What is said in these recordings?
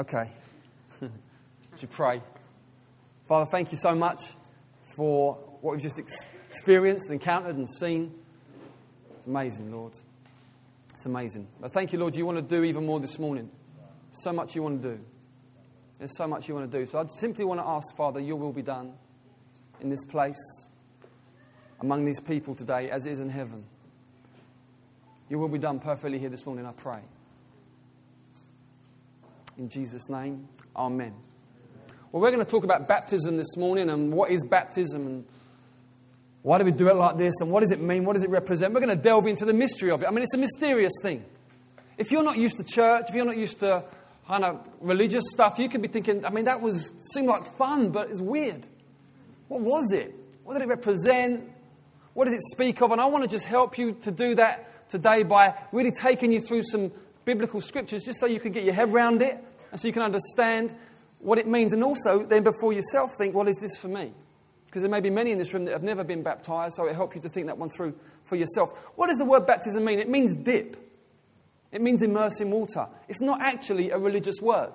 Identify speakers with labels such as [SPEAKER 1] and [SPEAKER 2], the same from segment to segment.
[SPEAKER 1] Okay. You pray? Father, thank you so much for what we've just ex- experienced, encountered, and seen. It's amazing, Lord. It's amazing. But thank you, Lord, you want to do even more this morning. So much you want to do. There's so much you want to do. So I simply want to ask, Father, your will be done in this place, among these people today, as it is in heaven. Your will be done perfectly here this morning, I pray. In Jesus' name, Amen. Well, we're going to talk about baptism this morning and what is baptism and why do we do it like this and what does it mean? What does it represent? We're going to delve into the mystery of it. I mean, it's a mysterious thing. If you're not used to church, if you're not used to kind of religious stuff, you could be thinking, I mean, that was seemed like fun, but it's weird. What was it? What did it represent? What does it speak of? And I want to just help you to do that today by really taking you through some biblical scriptures just so you can get your head around it and so you can understand what it means. And also, then before yourself, think, well, is this for me? Because there may be many in this room that have never been baptized, so it helps you to think that one through for yourself. What does the word baptism mean? It means dip, it means immerse in water. It's not actually a religious word.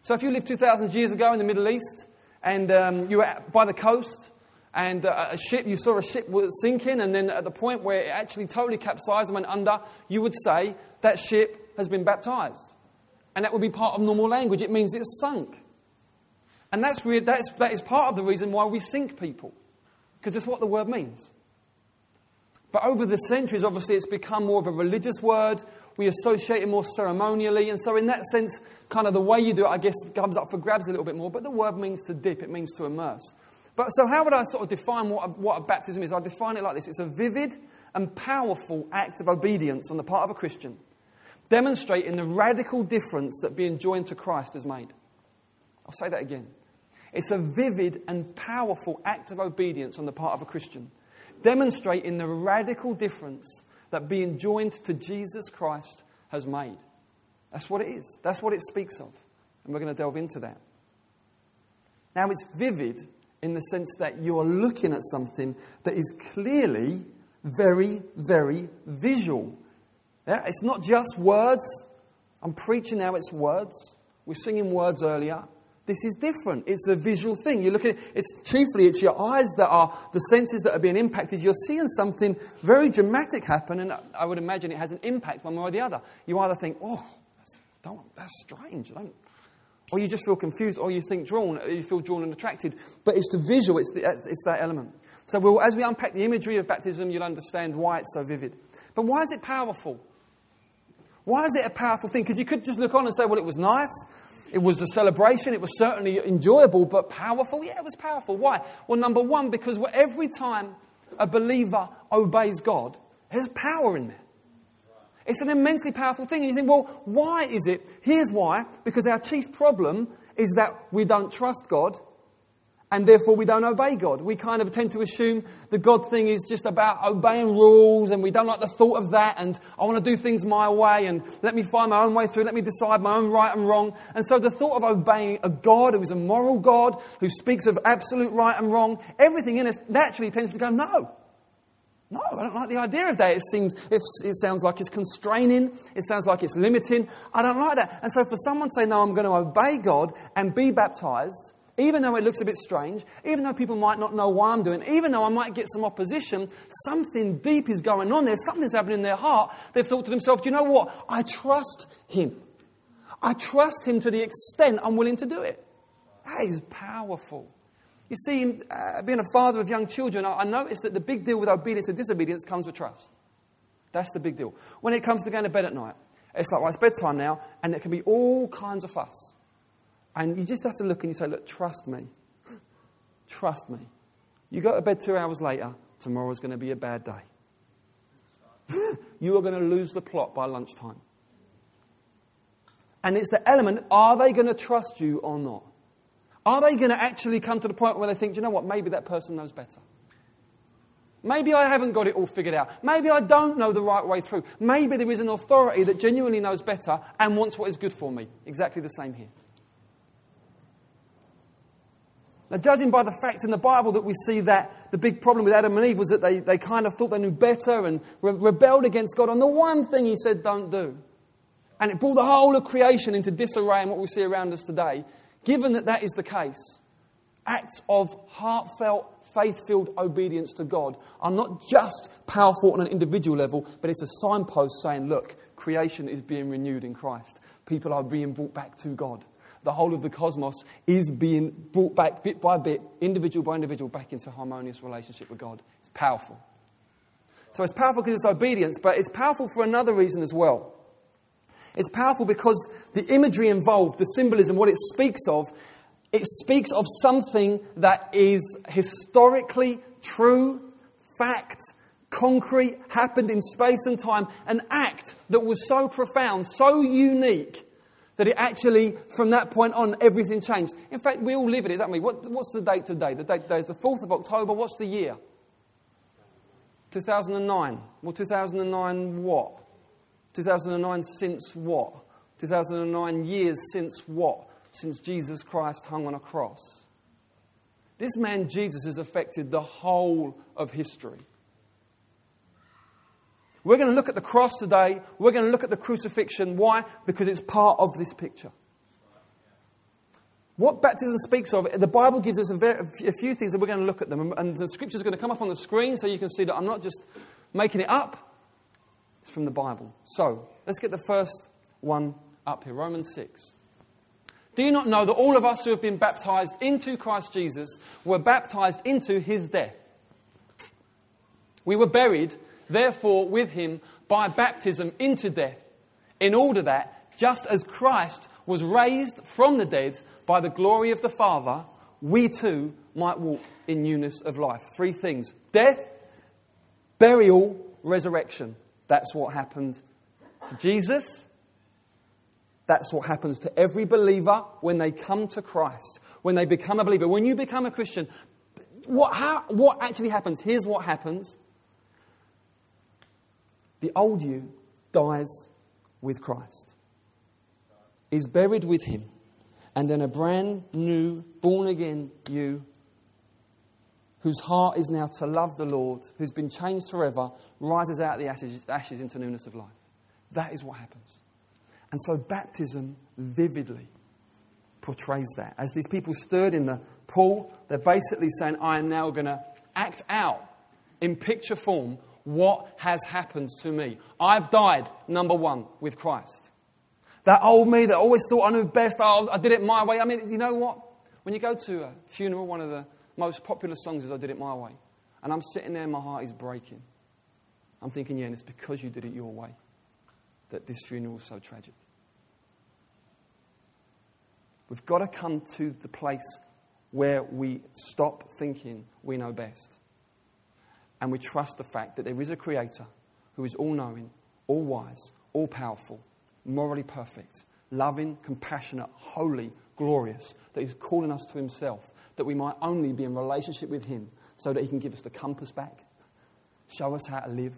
[SPEAKER 1] So if you lived 2,000 years ago in the Middle East and um, you were by the coast and uh, a ship, you saw a ship sinking, and then at the point where it actually totally capsized and went under, you would say that ship has been baptized. And that would be part of normal language. It means it's sunk. And that's, re- that, is, that is part of the reason why we sink people, because that's what the word means. But over the centuries, obviously, it's become more of a religious word. We associate it more ceremonially. And so, in that sense, kind of the way you do it, I guess, comes up for grabs a little bit more. But the word means to dip, it means to immerse. But so, how would I sort of define what a, what a baptism is? I define it like this it's a vivid and powerful act of obedience on the part of a Christian, demonstrating the radical difference that being joined to Christ has made. I'll say that again. It's a vivid and powerful act of obedience on the part of a Christian, demonstrating the radical difference that being joined to Jesus Christ has made. That's what it is. That's what it speaks of. And we're going to delve into that. Now, it's vivid in the sense that you're looking at something that is clearly very, very visual. Yeah? It's not just words. I'm preaching now, it's words. We're singing words earlier. This is different. It's a visual thing. You look at it, it's chiefly it's your eyes that are the senses that are being impacted. You're seeing something very dramatic happen, and I would imagine it has an impact one way or the other. You either think, oh, that's, don't, that's strange. Don't, or you just feel confused, or you think drawn, you feel drawn and attracted. But it's the visual, it's, the, it's that element. So we'll, as we unpack the imagery of baptism, you'll understand why it's so vivid. But why is it powerful? Why is it a powerful thing? Because you could just look on and say, well, it was nice. It was a celebration. It was certainly enjoyable, but powerful. Yeah, it was powerful. Why? Well, number one, because every time a believer obeys God, there's power in there. It's an immensely powerful thing. And you think, well, why is it? Here's why. Because our chief problem is that we don't trust God and therefore we don't obey God. We kind of tend to assume the God thing is just about obeying rules and we don't like the thought of that and I want to do things my way and let me find my own way through, let me decide my own right and wrong. And so the thought of obeying a God who is a moral God, who speaks of absolute right and wrong, everything in us naturally tends to go, no. No, I don't like the idea of that. It seems, it, it sounds like it's constraining. It sounds like it's limiting. I don't like that. And so for someone to say, no, I'm going to obey God and be baptized, even though it looks a bit strange, even though people might not know why I'm doing it, even though I might get some opposition, something deep is going on there, something's happening in their heart. They've thought to themselves, do you know what? I trust him. I trust him to the extent I'm willing to do it. That is powerful. You see, uh, being a father of young children, I, I noticed that the big deal with obedience and disobedience comes with trust. That's the big deal. When it comes to going to bed at night, it's like, well, it's bedtime now, and there can be all kinds of fuss. And you just have to look and you say, look, trust me. trust me. You go to bed two hours later, tomorrow's going to be a bad day. you are going to lose the plot by lunchtime. And it's the element are they going to trust you or not? Are they going to actually come to the point where they think, you know what, maybe that person knows better? Maybe I haven't got it all figured out. Maybe I don't know the right way through. Maybe there is an authority that genuinely knows better and wants what is good for me. Exactly the same here. Now, judging by the fact in the Bible that we see that the big problem with Adam and Eve was that they, they kind of thought they knew better and re- rebelled against God on the one thing he said don't do. and it brought the whole of creation into disarray and what we see around us today, given that that is the case, acts of heartfelt, faith filled obedience to God are not just powerful on an individual level, but it's a signpost saying, look, creation is being renewed in Christ. People are being brought back to God. The whole of the cosmos is being brought back bit by bit, individual by individual, back into harmonious relationship with God. It's powerful. So it's powerful because it's obedience, but it's powerful for another reason as well. It's powerful because the imagery involved, the symbolism, what it speaks of, it speaks of something that is historically true, fact, concrete, happened in space and time, an act that was so profound, so unique, that it actually, from that point on, everything changed. In fact, we all live in it, don't we? What, what's the date today? The date today is the 4th of October. What's the year? 2009. Well, 2009 what? 2009 since what? 2009 years since what? Since Jesus Christ hung on a cross. This man Jesus has affected the whole of history. We're going to look at the cross today. We're going to look at the crucifixion. Why? Because it's part of this picture. What baptism speaks of, the Bible gives us a, very, a few things that we're going to look at them. And the scripture is going to come up on the screen so you can see that I'm not just making it up. It's from the Bible. So, let's get the first one up here Romans 6. Do you not know that all of us who have been baptized into Christ Jesus were baptized into his death? We were buried, therefore, with him by baptism into death, in order that, just as Christ was raised from the dead by the glory of the Father, we too might walk in newness of life. Three things death, burial, resurrection. That's what happened to Jesus. That's what happens to every believer when they come to Christ, when they become a believer. When you become a Christian, what, how, what actually happens? Here's what happens the old you dies with Christ, is buried with him and then a brand new, born again you, whose heart is now to love the Lord, who's been changed forever, rises out of the ashes, ashes into newness of life. That is what happens. And so baptism vividly portrays that. As these people stood in the pool, they're basically saying, I am now going to act out in picture form what has happened to me. I've died, number one, with Christ. That old me that always thought I knew best, oh, I did it my way. I mean, you know what? When you go to a funeral, one of the most popular songs is I Did It My Way. And I'm sitting there, my heart is breaking. I'm thinking, yeah, and it's because you did it your way that this funeral is so tragic. We've got to come to the place where we stop thinking we know best. And we trust the fact that there is a creator who is all knowing, all wise, all powerful, morally perfect, loving, compassionate, holy, glorious, that He's calling us to Himself, that we might only be in relationship with Him so that He can give us the compass back, show us how to live,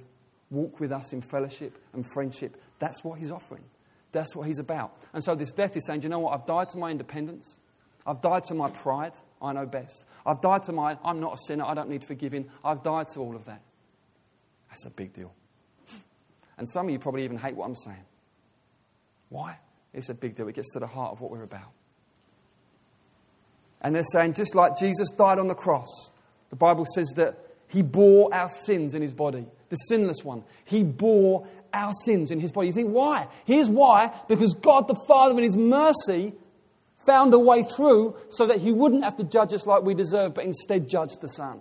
[SPEAKER 1] walk with us in fellowship and friendship. That's what He's offering. That's what He's about. And so this death is saying, you know what? I've died to my independence. I've died to my pride. I know best. I've died to my, I'm not a sinner. I don't need forgiving. I've died to all of that. That's a big deal. And some of you probably even hate what I'm saying. Why? It's a big deal. It gets to the heart of what we're about. And they're saying, just like Jesus died on the cross, the Bible says that he bore our sins in his body, the sinless one. He bore our sins in his body. You think, why? Here's why because God the Father, in his mercy, found a way through so that he wouldn't have to judge us like we deserve, but instead judge the Son,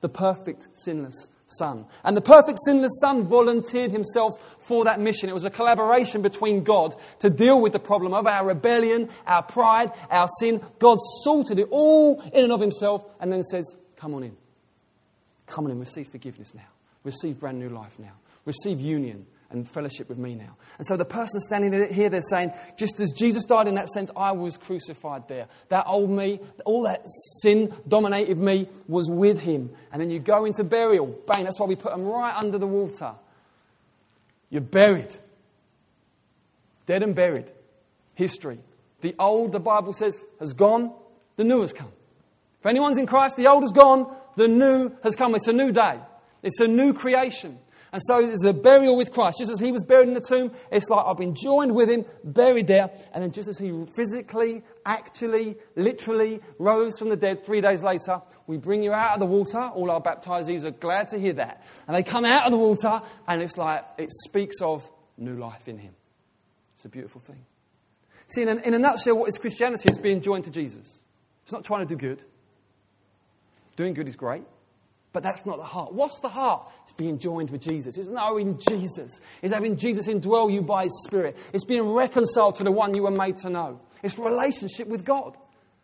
[SPEAKER 1] the perfect, sinless Son. And the perfect sinless Son volunteered himself for that mission. It was a collaboration between God to deal with the problem of our rebellion, our pride, our sin. God sorted it all in and of himself and then says, Come on in. Come on in. Receive forgiveness now. Receive brand new life now. Receive union and fellowship with me now. And so the person standing here, they're saying, just as Jesus died in that sense, I was crucified there. That old me, all that sin dominated me was with him. And then you go into burial. Bang, that's why we put them right under the water. You're buried. Dead and buried. History. The old, the Bible says, has gone, the new has come. If anyone's in Christ, the old has gone, the new has come. It's a new day. It's a new creation. And so there's a burial with Christ. Just as he was buried in the tomb, it's like I've been joined with him, buried there. And then just as he physically, actually, literally rose from the dead three days later, we bring you out of the water. All our baptizees are glad to hear that. And they come out of the water, and it's like it speaks of new life in him. It's a beautiful thing. See, in a, in a nutshell, what is Christianity? It's being joined to Jesus. It's not trying to do good. Doing good is great. But that's not the heart. What's the heart? It's being joined with Jesus. It's knowing Jesus. It's having Jesus indwell you by His Spirit. It's being reconciled to the one you were made to know. It's relationship with God.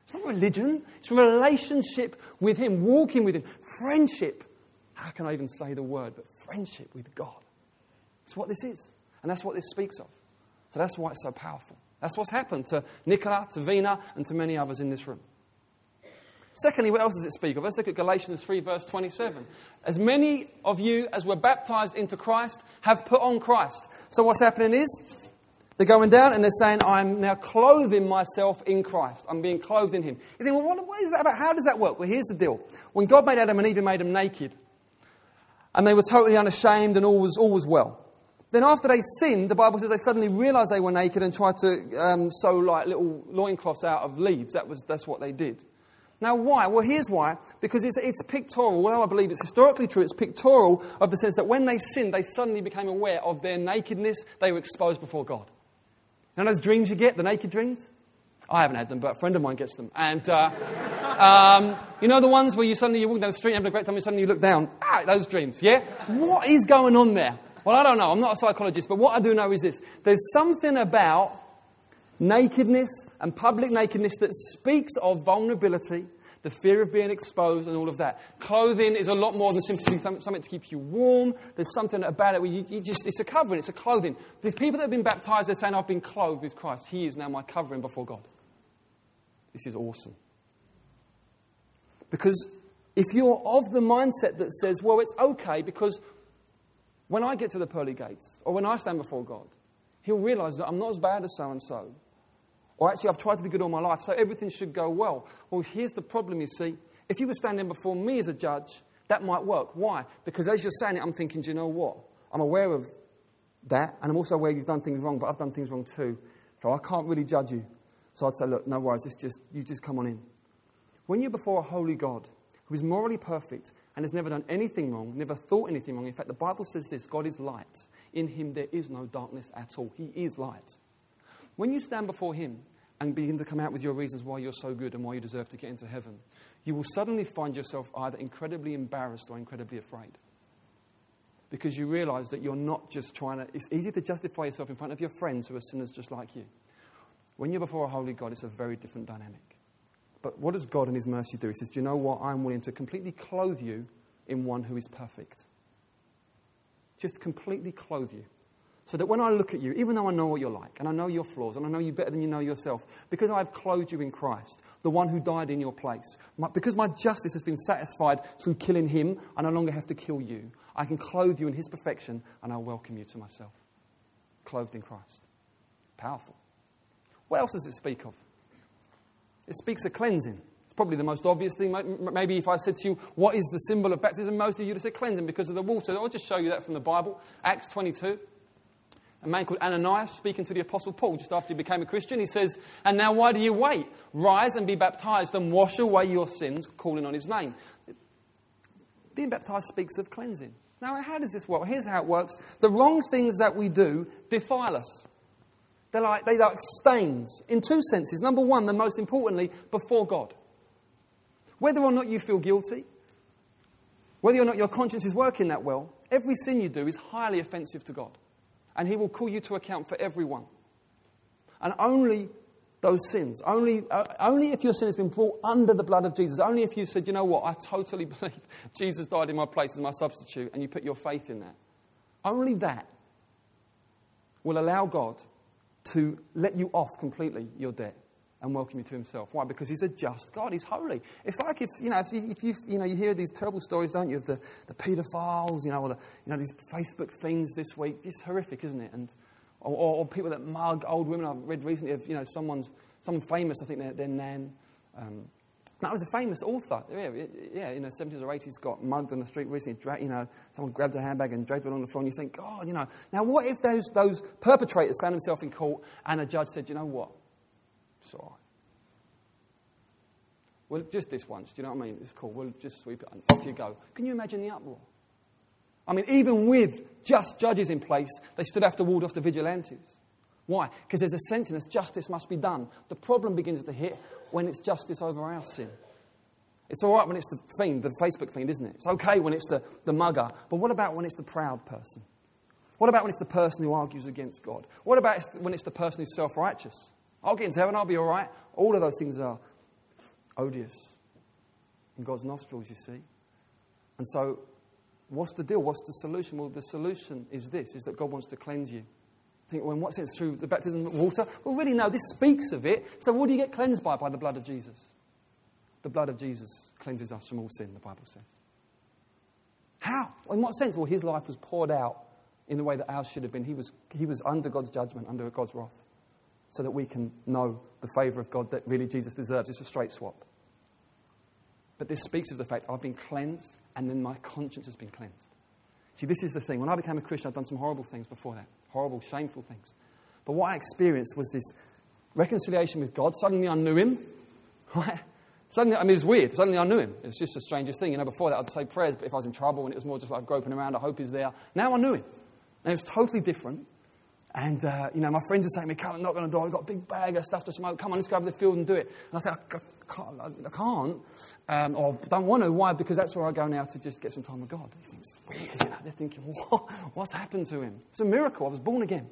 [SPEAKER 1] It's not religion. It's relationship with Him, walking with Him, friendship. How can I even say the word? But friendship with God. It's what this is. And that's what this speaks of. So that's why it's so powerful. That's what's happened to Nicola, to Vina, and to many others in this room. Secondly, what else does it speak of? Let's look at Galatians 3, verse 27. As many of you as were baptized into Christ have put on Christ. So what's happening is they're going down and they're saying, I'm now clothing myself in Christ. I'm being clothed in Him. You think, well, what, what is that about? How does that work? Well, here's the deal. When God made Adam and Eve, He made them naked. And they were totally unashamed and all was, all was well. Then after they sinned, the Bible says they suddenly realized they were naked and tried to um, sew like little loincloths out of leaves. That was, that's what they did. Now, why? Well, here's why. Because it's, it's pictorial. Well, I believe it's historically true. It's pictorial of the sense that when they sinned, they suddenly became aware of their nakedness. They were exposed before God. You know those dreams you get, the naked dreams? I haven't had them, but a friend of mine gets them. And uh, um, you know the ones where you suddenly you walk down the street and have a great time, and suddenly you look down. Ah, those dreams, yeah? What is going on there? Well, I don't know. I'm not a psychologist, but what I do know is this: there's something about nakedness and public nakedness that speaks of vulnerability, the fear of being exposed, and all of that. Clothing is a lot more than simply something to keep you warm. There's something about it where you, you just, it's a covering, it's a clothing. There's people that have been baptized, they're saying, I've been clothed with Christ. He is now my covering before God. This is awesome. Because if you're of the mindset that says, well, it's okay because when I get to the pearly gates or when I stand before God, He'll realize that I'm not as bad as so and so. Or actually, I've tried to be good all my life, so everything should go well. Well, here's the problem you see. If you were standing before me as a judge, that might work. Why? Because as you're saying it, I'm thinking, do you know what? I'm aware of that, and I'm also aware you've done things wrong, but I've done things wrong too. So I can't really judge you. So I'd say, look, no worries, it's just, you just come on in. When you're before a holy God who is morally perfect and has never done anything wrong, never thought anything wrong, in fact, the Bible says this God is light. In him there is no darkness at all. He is light. When you stand before him, and begin to come out with your reasons why you're so good and why you deserve to get into heaven, you will suddenly find yourself either incredibly embarrassed or incredibly afraid. Because you realize that you're not just trying to, it's easy to justify yourself in front of your friends who are sinners just like you. When you're before a holy God, it's a very different dynamic. But what does God in His mercy do? He says, Do you know what? I'm willing to completely clothe you in one who is perfect. Just completely clothe you. So that when I look at you, even though I know what you're like, and I know your flaws, and I know you better than you know yourself, because I've clothed you in Christ, the one who died in your place, my, because my justice has been satisfied through killing him, I no longer have to kill you. I can clothe you in his perfection, and I'll welcome you to myself. Clothed in Christ. Powerful. What else does it speak of? It speaks of cleansing. It's probably the most obvious thing. Maybe if I said to you, what is the symbol of baptism? Most of you would say cleansing because of the water. I'll just show you that from the Bible. Acts 22 a man called Ananias speaking to the Apostle Paul just after he became a Christian. He says, And now why do you wait? Rise and be baptized and wash away your sins, calling on his name. Being baptized speaks of cleansing. Now, how does this work? Here's how it works the wrong things that we do defile us. They're like, they're like stains in two senses. Number one, the most importantly, before God. Whether or not you feel guilty, whether or not your conscience is working that well, every sin you do is highly offensive to God and he will call you to account for everyone. And only those sins, only, uh, only if your sin has been brought under the blood of Jesus, only if you said, you know what, I totally believe Jesus died in my place as my substitute, and you put your faith in that, only that will allow God to let you off completely your debt and welcome you to himself. Why? Because he's a just God. He's holy. It's like if, you know, if you, if you, you, know, you hear these terrible stories, don't you, of the, the paedophiles, you know, or the, you know, these Facebook fiends this week. It's horrific, isn't it? And, or, or, people that mug old women. I've read recently of, you know, someone's, someone famous, I think their, their nan, um, That was a famous author. Yeah, yeah, in the 70s or 80s, got mugged on the street recently. Dra- you know, someone grabbed a handbag and dragged it along the floor, and you think, God, you know. Now, what if those, those perpetrators found themselves in court and a judge said, you know what? Right. Well, just this once, do you know what I mean? It's cool. We'll just sweep it and off you go. Can you imagine the uproar? I mean, even with just judges in place, they still have to ward off the vigilantes. Why? Because there's a sense in us justice must be done. The problem begins to hit when it's justice over our sin. It's all right when it's the fiend, the Facebook fiend, isn't it? It's okay when it's the, the mugger. But what about when it's the proud person? What about when it's the person who argues against God? What about when it's the person who's self righteous? I'll get into heaven, I'll be all right. All of those things are odious in God's nostrils, you see. And so, what's the deal? What's the solution? Well, the solution is this is that God wants to cleanse you think, well, in what sense? Through the baptism of water? Well, really, no, this speaks of it. So, what do you get cleansed by? By the blood of Jesus. The blood of Jesus cleanses us from all sin, the Bible says. How? In what sense? Well, his life was poured out in the way that ours should have been. He was, he was under God's judgment, under God's wrath, so that we can know the favour of God that really Jesus deserves. It's a straight swap. But this speaks of the fact I've been cleansed and then my conscience has been cleansed. See, this is the thing. When I became a Christian, I'd done some horrible things before that horrible, shameful things. But what I experienced was this reconciliation with God. Suddenly I knew Him. Suddenly, I mean, it was weird. Suddenly I knew Him. It was just the strangest thing. You know, before that I'd say prayers, but if I was in trouble and it was more just like groping around, I hope He's there. Now I knew Him. And it was totally different. And, uh, you know, my friends were saying to me, come and knock on the door. I've got a big bag of stuff to smoke. Come on, let's go over the field and do it. And I thought, I can't. I can't um, or don't want to. Why? Because that's where I go now to just get some time with God. He thinks, weird. You know, they're thinking, what? What's happened to him? It's a miracle. I was born again.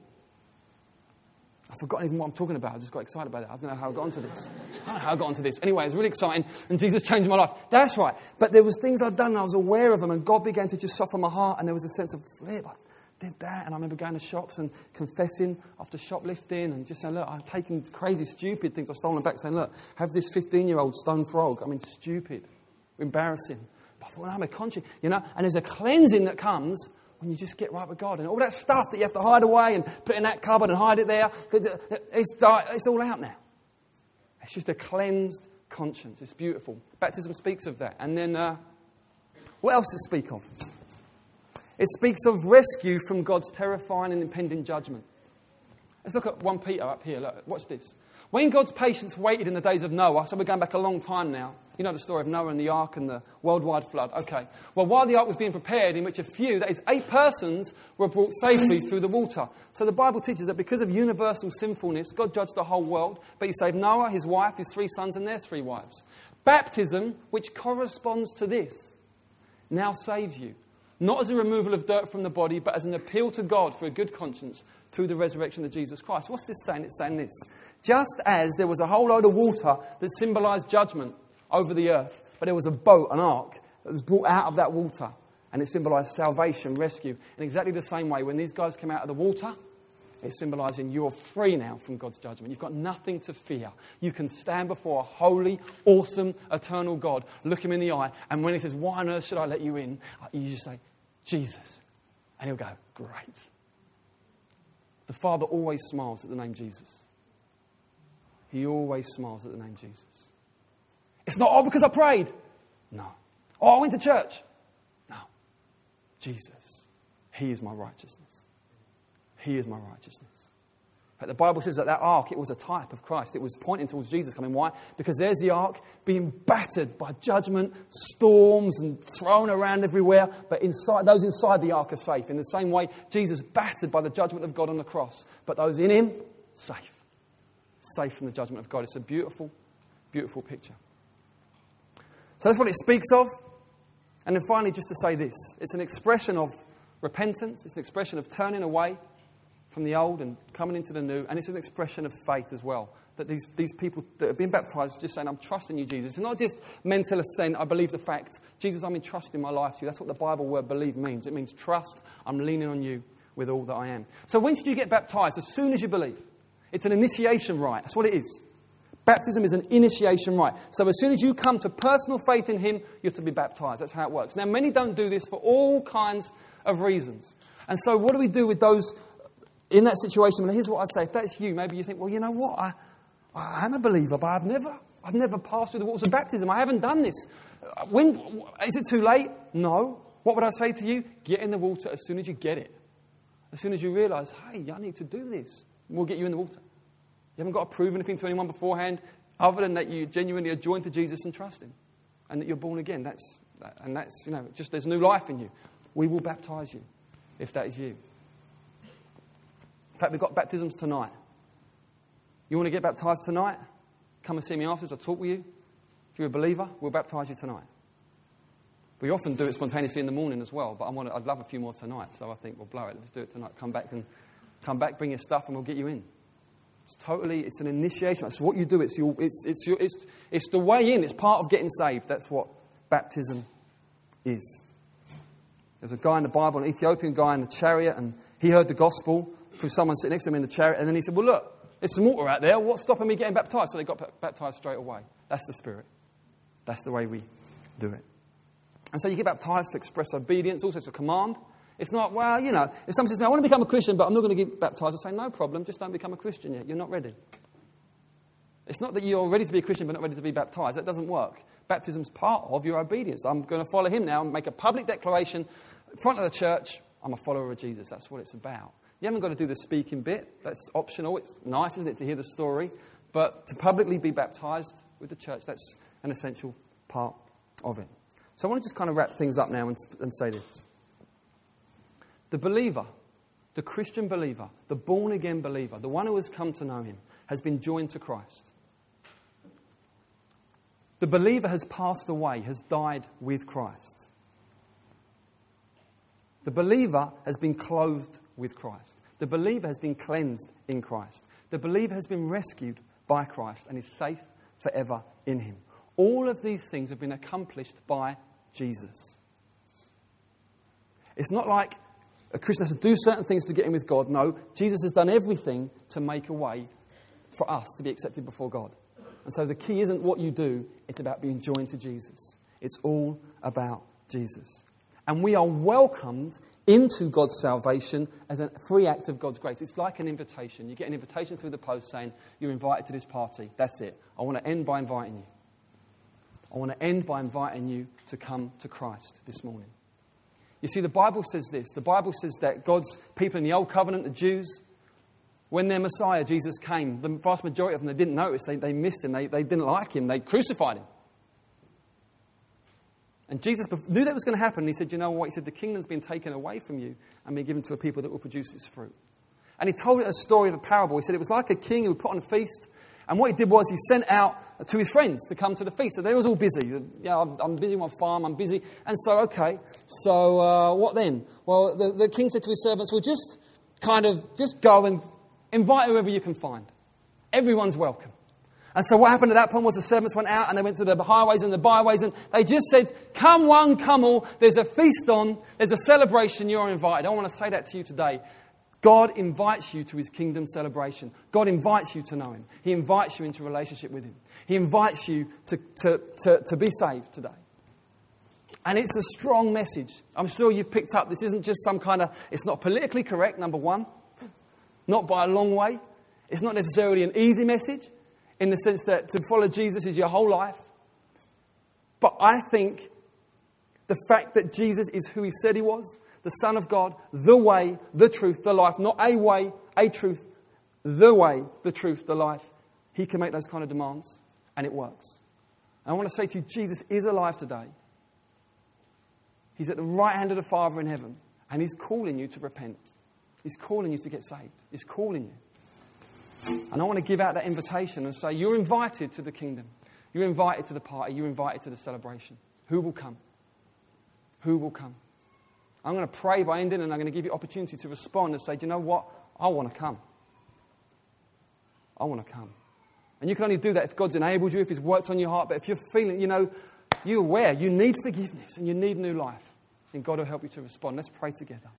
[SPEAKER 1] I've forgotten even what I'm talking about. I just got excited about it. I don't know how I got onto this. I don't know how I got onto this. Anyway, it was really exciting, and Jesus changed my life. That's right. But there was things I'd done, and I was aware of them, and God began to just soften my heart, and there was a sense of flip. Did that, and I remember going to shops and confessing after shoplifting, and just saying, look, I'm taking crazy, stupid things. I've stolen back, saying, look, have this 15-year-old stone frog. I mean, stupid, embarrassing. But I thought, I'm a conscience, you know. And there's a cleansing that comes when you just get right with God. And all that stuff that you have to hide away and put in that cupboard and hide it there, it's, it's all out now. It's just a cleansed conscience. It's beautiful. Baptism speaks of that. And then, uh, what else to speak of? It speaks of rescue from God's terrifying and impending judgment. Let's look at 1 Peter up here. Look, watch this. When God's patience waited in the days of Noah, so we're going back a long time now. You know the story of Noah and the ark and the worldwide flood. Okay. Well, while the ark was being prepared, in which a few, that is, eight persons, were brought safely through the water. So the Bible teaches that because of universal sinfulness, God judged the whole world, but He saved Noah, his wife, his three sons, and their three wives. Baptism, which corresponds to this, now saves you. Not as a removal of dirt from the body, but as an appeal to God for a good conscience through the resurrection of Jesus Christ. What's this saying? It's saying this. Just as there was a whole load of water that symbolized judgment over the earth, but there was a boat, an ark, that was brought out of that water, and it symbolized salvation, rescue. In exactly the same way, when these guys came out of the water, it's symbolizing you're free now from God's judgment. You've got nothing to fear. You can stand before a holy, awesome, eternal God, look him in the eye, and when he says, Why on earth should I let you in? Uh, you just say, Jesus. And he'll go, Great. The Father always smiles at the name Jesus. He always smiles at the name Jesus. It's not, oh, because I prayed. No. Oh, I went to church. No. Jesus. He is my righteousness. He is my righteousness. But the Bible says that that ark, it was a type of Christ. It was pointing towards Jesus coming. Why? Because there's the ark being battered by judgment, storms, and thrown around everywhere. But inside, those inside the ark are safe. In the same way, Jesus battered by the judgment of God on the cross. But those in him, safe. Safe from the judgment of God. It's a beautiful, beautiful picture. So that's what it speaks of. And then finally, just to say this it's an expression of repentance, it's an expression of turning away from the old and coming into the new, and it's an expression of faith as well. That these, these people that have been baptized are just saying, I'm trusting you, Jesus. It's not just mental assent, I believe the fact. Jesus, I'm entrusting my life to you. That's what the Bible word believe means. It means trust, I'm leaning on you with all that I am. So when should you get baptized? As soon as you believe. It's an initiation rite. That's what it is. Baptism is an initiation rite. So as soon as you come to personal faith in Him, you're to be baptized. That's how it works. Now, many don't do this for all kinds of reasons. And so, what do we do with those in that situation, well, here's what I'd say. If that's you, maybe you think, well, you know what? I, I am a believer, but I've never I've never passed through the waters of baptism. I haven't done this. When, is it too late? No. What would I say to you? Get in the water as soon as you get it. As soon as you realize, hey, I need to do this, we'll get you in the water. You haven't got to prove anything to anyone beforehand, other than that you genuinely are joined to Jesus and trust Him, and that you're born again. That's, and that's, you know, just there's new life in you. We will baptize you if that is you. In fact, we've got baptisms tonight. You want to get baptized tonight? Come and see me afterwards. I'll talk with you. If you're a believer, we'll baptize you tonight. We often do it spontaneously in the morning as well, but I I'd love a few more tonight. So I think we'll blow it. Let's do it tonight. Come back and come back, bring your stuff, and we'll get you in. It's totally, it's an initiation. That's what you do. It's, your, it's, it's, your, it's, it's the way in. It's part of getting saved. That's what baptism is. There's a guy in the Bible, an Ethiopian guy in the chariot, and he heard the gospel through someone sitting next to him in the chariot, and then he said, Well, look, there's some water out there. What's stopping me getting baptized? So they got baptized straight away. That's the Spirit. That's the way we do it. And so you get baptized to express obedience, also it's a command. It's not, well, you know, if someone says, I want to become a Christian, but I'm not going to get baptized, I say, no problem, just don't become a Christian yet. You're not ready. It's not that you're ready to be a Christian but not ready to be baptized. That doesn't work. Baptism's part of your obedience. I'm going to follow him now and make a public declaration in front of the church. I'm a follower of Jesus. That's what it's about. You haven't got to do the speaking bit. That's optional. It's nice, isn't it, to hear the story? But to publicly be baptized with the church, that's an essential part of it. So I want to just kind of wrap things up now and, and say this. The believer, the Christian believer, the born again believer, the one who has come to know him, has been joined to Christ. The believer has passed away, has died with Christ. The believer has been clothed with Christ. The believer has been cleansed in Christ. The believer has been rescued by Christ and is safe forever in him. All of these things have been accomplished by Jesus. It's not like a Christian has to do certain things to get in with God. No, Jesus has done everything to make a way for us to be accepted before God. And so the key isn't what you do, it's about being joined to Jesus. It's all about Jesus. And we are welcomed into God's salvation as a free act of God's grace. It's like an invitation. You get an invitation through the post saying, You're invited to this party. That's it. I want to end by inviting you. I want to end by inviting you to come to Christ this morning. You see, the Bible says this the Bible says that God's people in the Old Covenant, the Jews, when their Messiah, Jesus, came, the vast majority of them, they didn't notice, they, they missed him, they, they didn't like him, they crucified him. And Jesus knew that was going to happen. He said, You know what? He said, The kingdom's been taken away from you and been given to a people that will produce its fruit. And he told it a story of a parable. He said it was like a king who would put on a feast and what he did was he sent out to his friends to come to the feast. So they was all busy. Yeah, I'm, I'm busy on my farm, I'm busy. And so, okay, so uh, what then? Well, the, the king said to his servants, well, just kind of, just go and invite whoever you can find. Everyone's welcome. And so what happened at that point was the servants went out and they went to the highways and the byways and they just said, come one, come all. There's a feast on. There's a celebration. You're invited. I want to say that to you today. God invites you to his kingdom celebration. God invites you to know him. He invites you into relationship with him. He invites you to, to, to, to be saved today. And it's a strong message. I'm sure you've picked up this isn't just some kind of, it's not politically correct, number one, not by a long way. It's not necessarily an easy message in the sense that to follow Jesus is your whole life. But I think the fact that Jesus is who he said he was, the Son of God, the way, the truth, the life, not a way, a truth, the way, the truth, the life. He can make those kind of demands, and it works. And I want to say to you, Jesus is alive today. He's at the right hand of the Father in heaven, and He's calling you to repent. He's calling you to get saved. He's calling you. And I want to give out that invitation and say, You're invited to the kingdom. You're invited to the party. You're invited to the celebration. Who will come? Who will come? I'm going to pray by ending and I'm going to give you opportunity to respond and say, Do you know what? I want to come. I want to come. And you can only do that if God's enabled you, if He's worked on your heart. But if you're feeling, you know, you're aware you need forgiveness and you need new life, then God will help you to respond. Let's pray together.